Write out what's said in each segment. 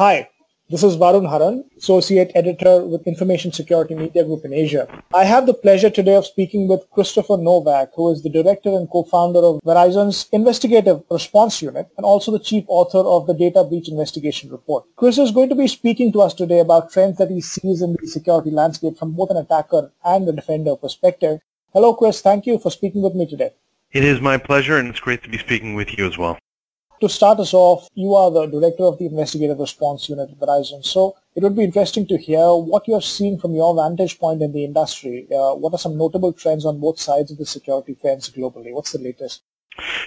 Hi, this is Varun Haran, Associate Editor with Information Security Media Group in Asia. I have the pleasure today of speaking with Christopher Novak, who is the Director and Co-founder of Verizon's Investigative Response Unit and also the Chief Author of the Data Breach Investigation Report. Chris is going to be speaking to us today about trends that he sees in the security landscape from both an attacker and a defender perspective. Hello, Chris. Thank you for speaking with me today. It is my pleasure, and it's great to be speaking with you as well. To start us off, you are the director of the investigative response unit at Verizon. So it would be interesting to hear what you're seeing from your vantage point in the industry. Uh, what are some notable trends on both sides of the security fence globally? What's the latest?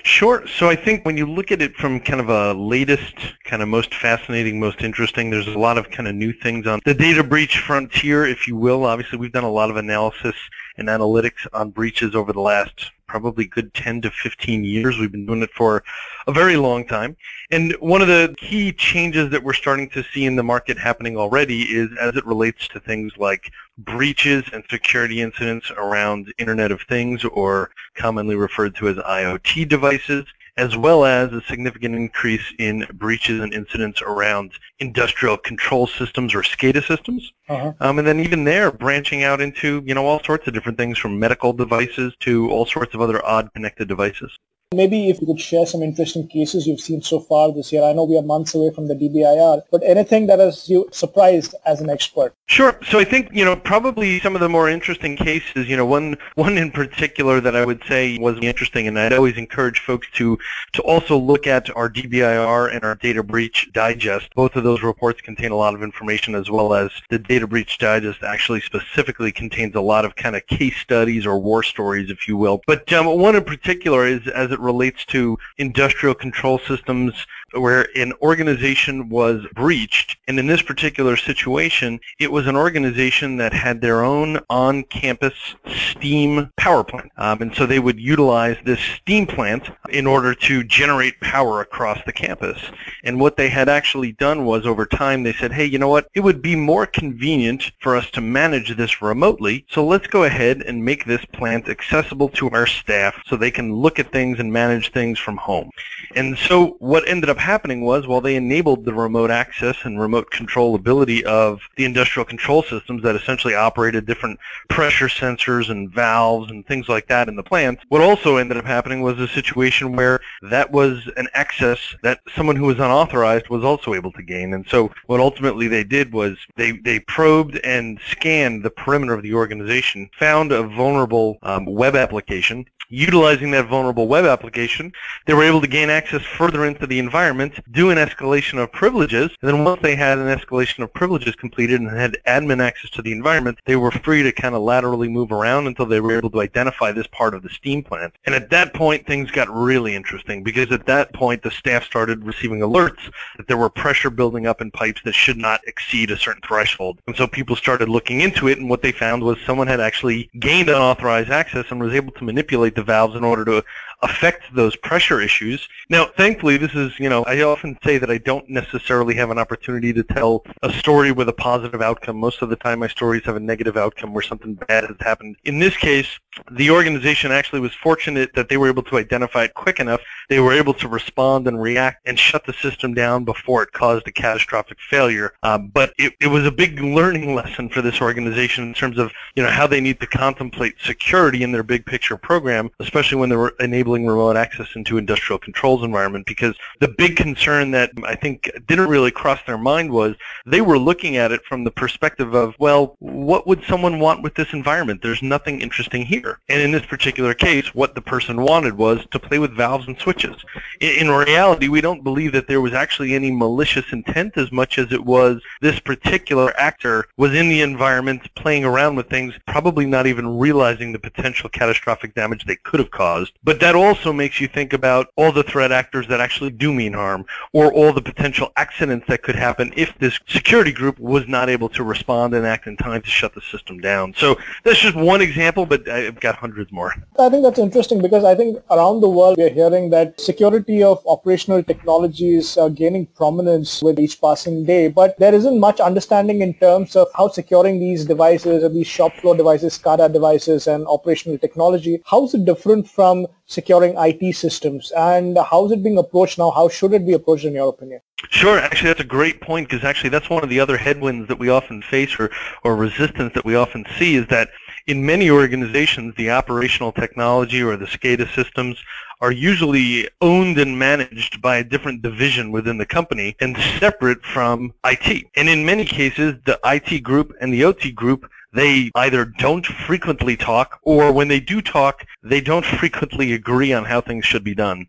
Sure. So I think when you look at it from kind of a latest, kind of most fascinating, most interesting, there's a lot of kind of new things on the data breach frontier, if you will. Obviously, we've done a lot of analysis and analytics on breaches over the last probably good 10 to 15 years. We've been doing it for a very long time. And one of the key changes that we're starting to see in the market happening already is as it relates to things like breaches and security incidents around Internet of Things or commonly referred to as IoT devices as well as a significant increase in breaches and incidents around industrial control systems or SCADA systems. Uh-huh. Um, and then even there, branching out into you know all sorts of different things from medical devices to all sorts of other odd connected devices. Maybe if you could share some interesting cases you've seen so far this year. I know we are months away from the DBIR, but anything that has you surprised as an expert? Sure. So I think, you know, probably some of the more interesting cases, you know, one one in particular that I would say was interesting, and I'd always encourage folks to to also look at our DBIR and our data breach digest. Both of those reports contain a lot of information as well as the data breach digest actually specifically contains a lot of kind of case studies or war stories, if you will. But um, one in particular is as it relates to industrial control systems where an organization was breached. And in this particular situation, it was an organization that had their own on-campus steam power plant. Um, and so they would utilize this steam plant in order to generate power across the campus. And what they had actually done was over time they said, hey, you know what? It would be more convenient for us to manage this remotely. So let's go ahead and make this plant accessible to our staff so they can look at things and manage things from home. And so what ended up happening was while they enabled the remote access and remote controllability of the industrial control systems that essentially operated different pressure sensors and valves and things like that in the plant, what also ended up happening was a situation where that was an access that someone who was unauthorized was also able to gain. And so what ultimately they did was they, they probed and scanned the perimeter of the organization, found a vulnerable um, web application, utilizing that vulnerable web application, they were able to gain access further into the environment, do an escalation of privileges, and then once they had an escalation of privileges completed and had admin access to the environment, they were free to kind of laterally move around until they were able to identify this part of the steam plant. And at that point, things got really interesting because at that point, the staff started receiving alerts that there were pressure building up in pipes that should not exceed a certain threshold. And so people started looking into it, and what they found was someone had actually gained unauthorized access and was able to manipulate the valves in order to affect those pressure issues. Now, thankfully, this is, you know, I often say that I don't necessarily have an opportunity to tell a story with a positive outcome. Most of the time, my stories have a negative outcome where something bad has happened. In this case, the organization actually was fortunate that they were able to identify it quick enough. They were able to respond and react and shut the system down before it caused a catastrophic failure. Um, but it, it was a big learning lesson for this organization in terms of, you know, how they need to contemplate security in their big picture program, especially when they were enabling enabling remote access into industrial controls environment because the big concern that I think didn't really cross their mind was they were looking at it from the perspective of, well, what would someone want with this environment? There's nothing interesting here. And in this particular case, what the person wanted was to play with valves and switches. In, in reality, we don't believe that there was actually any malicious intent as much as it was this particular actor was in the environment playing around with things, probably not even realizing the potential catastrophic damage they could have caused. But that also makes you think about all the threat actors that actually do mean harm, or all the potential accidents that could happen if this security group was not able to respond and act in time to shut the system down. So that's just one example, but I've got hundreds more. I think that's interesting because I think around the world we're hearing that security of operational technologies are gaining prominence with each passing day, but there isn't much understanding in terms of how securing these devices or these shop floor devices, SCADA devices and operational technology, how is it different from securing IT systems and how is it being approached now? How should it be approached in your opinion? Sure. Actually, that's a great point because actually that's one of the other headwinds that we often face or, or resistance that we often see is that in many organizations, the operational technology or the SCADA systems are usually owned and managed by a different division within the company and separate from IT. And in many cases, the IT group and the OT group they either don't frequently talk or when they do talk, they don't frequently agree on how things should be done.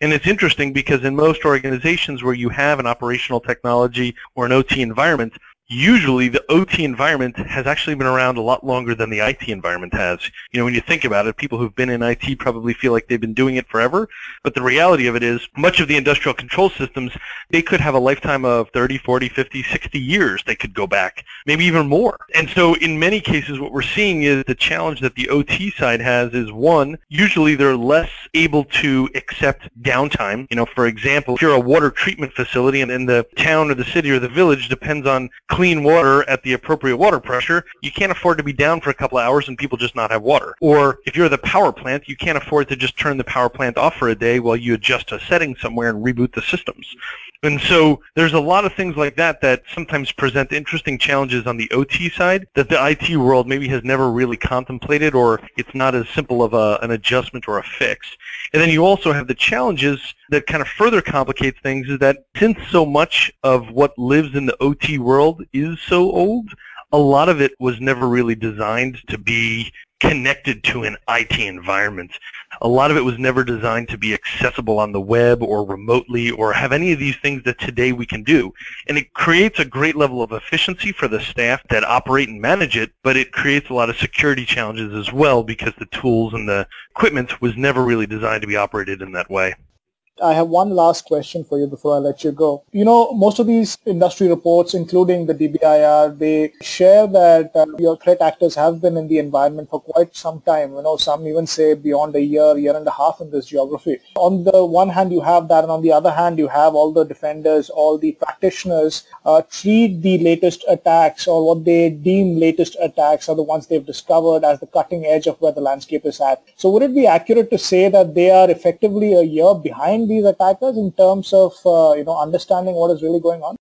And it's interesting because in most organizations where you have an operational technology or an OT environment, usually the OT environment has actually been around a lot longer than the IT environment has. You know, when you think about it, people who've been in IT probably feel like they've been doing it forever, but the reality of it is much of the industrial control systems, they could have a lifetime of 30, 40, 50, 60 years they could go back, maybe even more. And so in many cases what we're seeing is the challenge that the OT side has is one, usually they're less able to accept downtime. You know, for example, if you're a water treatment facility and, and the town or the city or the village depends on clean water at the appropriate water pressure, you can't afford to be down for a couple of hours and people just not have water. Or if you're the power plant, you can't afford to just turn the power plant off for a day while you adjust a setting somewhere and reboot the systems. And so there's a lot of things like that that sometimes present interesting challenges on the OT side that the IT world maybe has never really contemplated or it's not as simple of a, an adjustment or a fix. And then you also have the challenges that kind of further complicates things is that since so much of what lives in the OT world is so old, a lot of it was never really designed to be connected to an IT environment. A lot of it was never designed to be accessible on the web or remotely or have any of these things that today we can do. And it creates a great level of efficiency for the staff that operate and manage it, but it creates a lot of security challenges as well because the tools and the equipment was never really designed to be operated in that way. I have one last question for you before I let you go. You know, most of these industry reports, including the DBIR, they share that uh, your threat actors have been in the environment for quite some time. You know, some even say beyond a year, year and a half in this geography. On the one hand, you have that, and on the other hand, you have all the defenders, all the practitioners uh, treat the latest attacks or what they deem latest attacks are the ones they've discovered as the cutting edge of where the landscape is at. So would it be accurate to say that they are effectively a year behind these attackers in terms of uh, you know understanding what is really going on?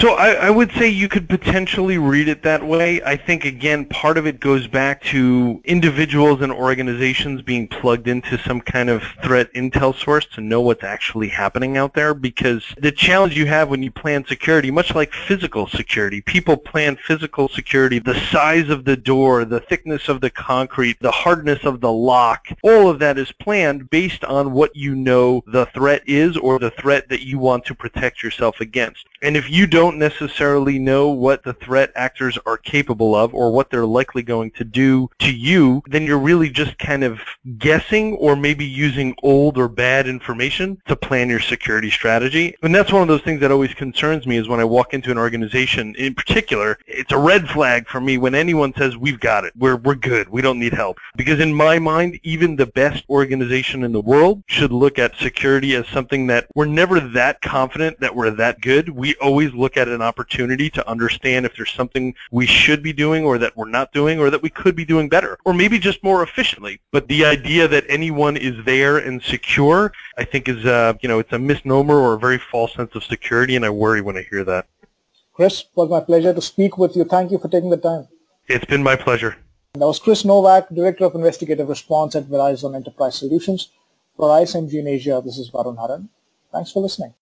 So I, I, would say you could potentially read it that way. I think again part of it goes back to individuals and organizations being plugged into some kind of threat intel source to know what's actually happening out there because the challenge you have when you plan security, much like physical security, people plan physical security, the size of the door, the thickness of the concrete, the hardness of the lock, all of that is planned based on what you know the threat is or the threat that you want to protect yourself against. And if you don't necessarily know what the threat actors are capable of or what they're likely going to do to you, then you're really just kind of guessing or maybe using old or bad information to plan your security strategy. And that's one of those things that always concerns me is when I walk into an organization, in particular, it's a red flag for me when anyone says, we've got it, we're, we're good, we don't need help. Because in my mind, even the best organization in the world should look at security as something that we're never that confident that we're that good. We we always look at an opportunity to understand if there's something we should be doing or that we're not doing or that we could be doing better or maybe just more efficiently. But the idea that anyone is there and secure, I think is, uh, you know, it's a misnomer or a very false sense of security, and I worry when I hear that. Chris, it was my pleasure to speak with you. Thank you for taking the time. It's been my pleasure. That was Chris Novak, Director of Investigative Response at Verizon Enterprise Solutions. For ISMG in Asia, this is Varun Haran. Thanks for listening.